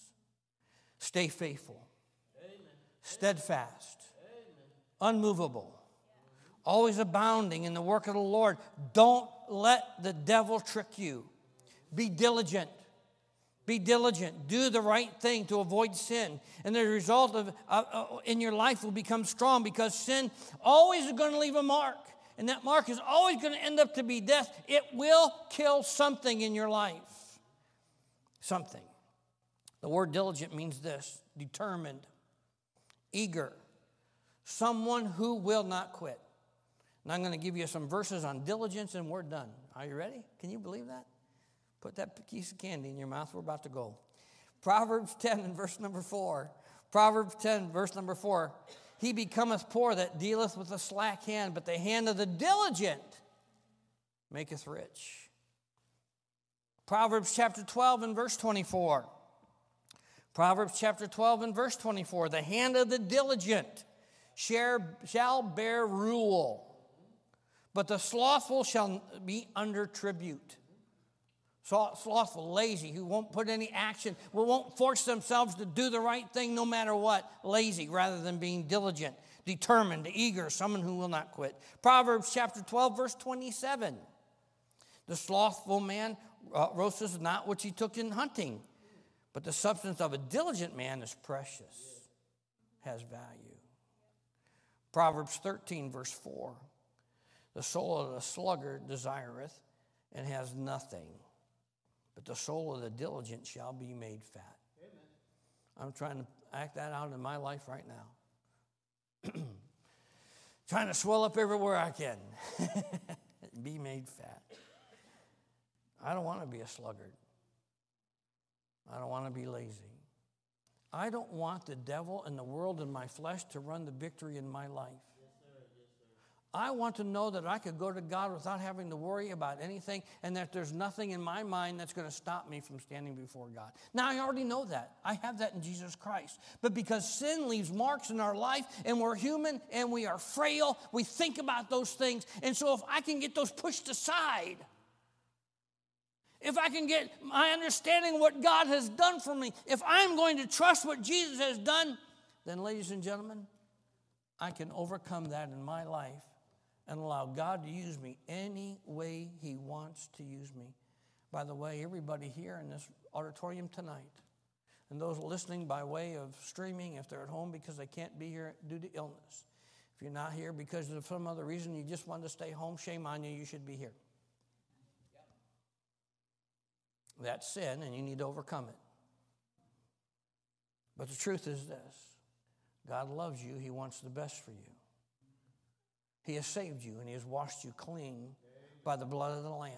Speaker 3: Stay faithful, Amen. steadfast, Amen. unmovable, always abounding in the work of the Lord. Don't let the devil trick you. Be diligent. Be diligent. Do the right thing to avoid sin. And the result of uh, uh, in your life will become strong because sin always is going to leave a mark. And that mark is always going to end up to be death. It will kill something in your life. Something. The word diligent means this determined, eager, someone who will not quit. And I'm going to give you some verses on diligence and we're done. Are you ready? Can you believe that? Put that piece of candy in your mouth. We're about to go. Proverbs 10 and verse number 4. Proverbs 10, verse number 4. He becometh poor that dealeth with a slack hand, but the hand of the diligent maketh rich. Proverbs chapter 12 and verse 24. Proverbs chapter 12 and verse 24. The hand of the diligent shall bear rule, but the slothful shall be under tribute slothful, lazy, who won't put any action, won't force themselves to do the right thing no matter what, lazy rather than being diligent, determined, eager, someone who will not quit. Proverbs chapter 12, verse 27. The slothful man uh, roasteth not which he took in hunting, but the substance of a diligent man is precious, has value. Proverbs 13, verse 4. The soul of the sluggard desireth and has nothing but the soul of the diligent shall be made fat. Amen. I'm trying to act that out in my life right now. trying to swell up everywhere I can, be made fat. I don't want to be a sluggard. I don't want to be lazy. I don't want the devil and the world and my flesh to run the victory in my life. I want to know that I could go to God without having to worry about anything and that there's nothing in my mind that's going to stop me from standing before God. Now, I already know that. I have that in Jesus Christ. But because sin leaves marks in our life and we're human and we are frail, we think about those things. And so, if I can get those pushed aside, if I can get my understanding of what God has done for me, if I'm going to trust what Jesus has done, then, ladies and gentlemen, I can overcome that in my life and allow God to use me any way He wants to use me. By the way, everybody here in this auditorium tonight, and those listening by way of streaming, if they're at home because they can't be here due to illness, if you're not here because of some other reason you just want to stay home, shame on you, you should be here. That's sin, and you need to overcome it. But the truth is this God loves you, He wants the best for you. He has saved you and He has washed you clean by the blood of the Lamb.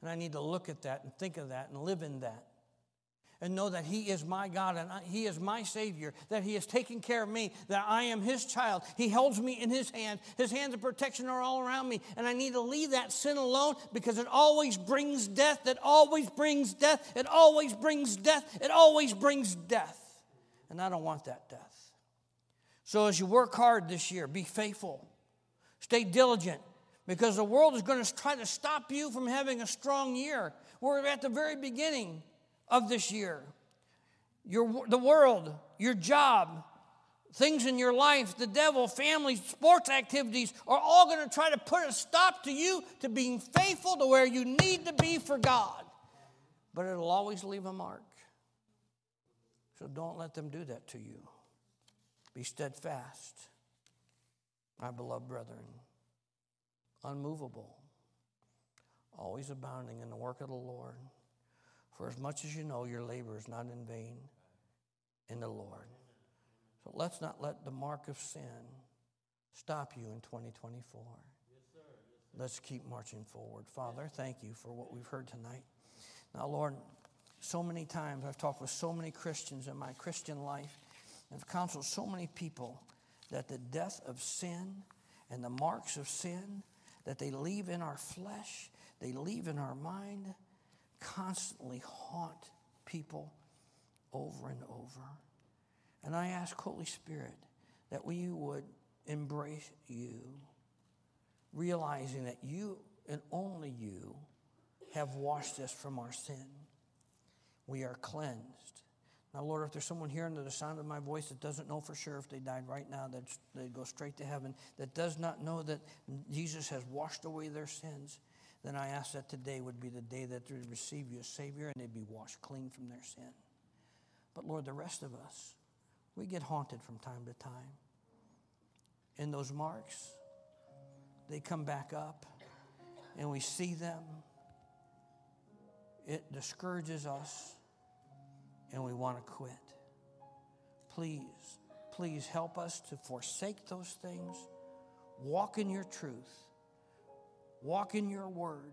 Speaker 3: And I need to look at that and think of that and live in that. And know that He is my God and I, He is my Savior, that He has taken care of me, that I am His child. He holds me in His hand. His hands of protection are all around me. And I need to leave that sin alone because it always brings death. It always brings death. It always brings death. It always brings death. And I don't want that death. So as you work hard this year, be faithful. Stay diligent because the world is going to try to stop you from having a strong year. We're at the very beginning of this year. Your, the world, your job, things in your life, the devil, family, sports activities are all going to try to put a stop to you to being faithful to where you need to be for God. But it'll always leave a mark. So don't let them do that to you. Be steadfast my beloved brethren, unmovable, always abounding in the work of the Lord. For as much as you know, your labor is not in vain in the Lord. So let's not let the mark of sin stop you in 2024. Let's keep marching forward. Father, thank you for what we've heard tonight. Now, Lord, so many times I've talked with so many Christians in my Christian life, and I've counseled so many people that the death of sin and the marks of sin that they leave in our flesh, they leave in our mind, constantly haunt people over and over. And I ask, Holy Spirit, that we would embrace you, realizing that you and only you have washed us from our sin. We are cleansed. Now, Lord, if there's someone here under the sound of my voice that doesn't know for sure if they died right now, that they go straight to heaven, that does not know that Jesus has washed away their sins, then I ask that today would be the day that they would receive you as Savior and they'd be washed clean from their sin. But Lord, the rest of us, we get haunted from time to time. And those marks, they come back up and we see them. It discourages us and we want to quit. Please, please help us to forsake those things, walk in your truth, walk in your word,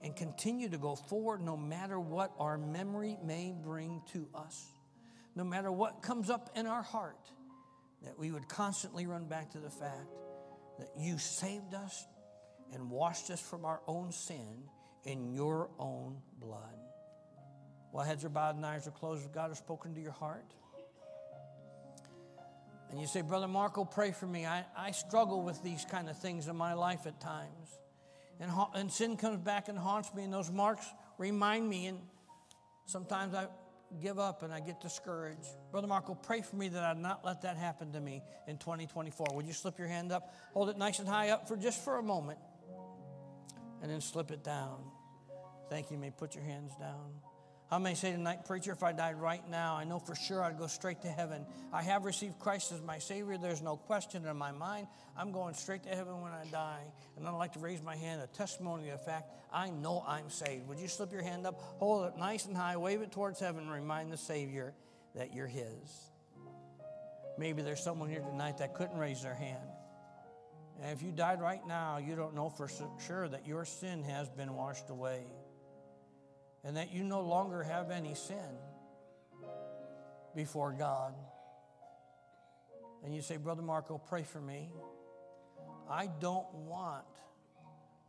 Speaker 3: and continue to go forward no matter what our memory may bring to us, no matter what comes up in our heart, that we would constantly run back to the fact that you saved us and washed us from our own sin in your own blood. While heads are bowed and eyes are closed, God has spoken to your heart, and you say, Brother Marco, pray for me. I, I struggle with these kind of things in my life at times. And, and sin comes back and haunts me, and those marks remind me, and sometimes I give up and I get discouraged. Brother Marco, pray for me that I not let that happen to me in 2024. Would you slip your hand up? Hold it nice and high up for just for a moment, and then slip it down. Thank you. you may put your hands down. I may say tonight, preacher, if I died right now, I know for sure I'd go straight to heaven. I have received Christ as my Savior. There's no question in my mind. I'm going straight to heaven when I die. And I'd like to raise my hand, a testimony of the fact I know I'm saved. Would you slip your hand up, hold it nice and high, wave it towards heaven, remind the Savior that you're His? Maybe there's someone here tonight that couldn't raise their hand. And if you died right now, you don't know for sure that your sin has been washed away and that you no longer have any sin before God. And you say, Brother Marco, pray for me. I don't want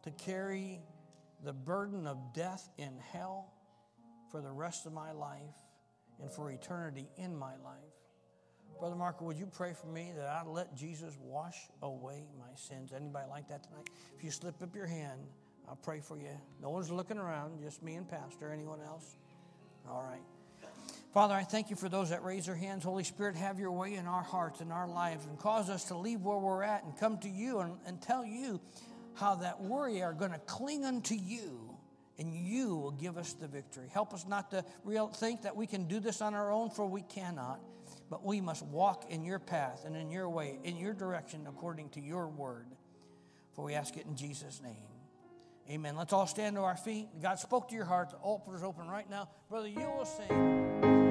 Speaker 3: to carry the burden of death in hell for the rest of my life and for eternity in my life. Brother Marco, would you pray for me that I let Jesus wash away my sins? Anybody like that tonight? If you slip up your hand, I'll pray for you. No one's looking around, just me and Pastor. Anyone else? All right. Father, I thank you for those that raise their hands. Holy Spirit, have your way in our hearts and our lives and cause us to leave where we're at and come to you and, and tell you how that worry are going to cling unto you and you will give us the victory. Help us not to real, think that we can do this on our own, for we cannot. But we must walk in your path and in your way, in your direction, according to your word. For we ask it in Jesus' name. Amen. Let's all stand to our feet. God spoke to your heart. The altar is open right now. Brother, you will sing.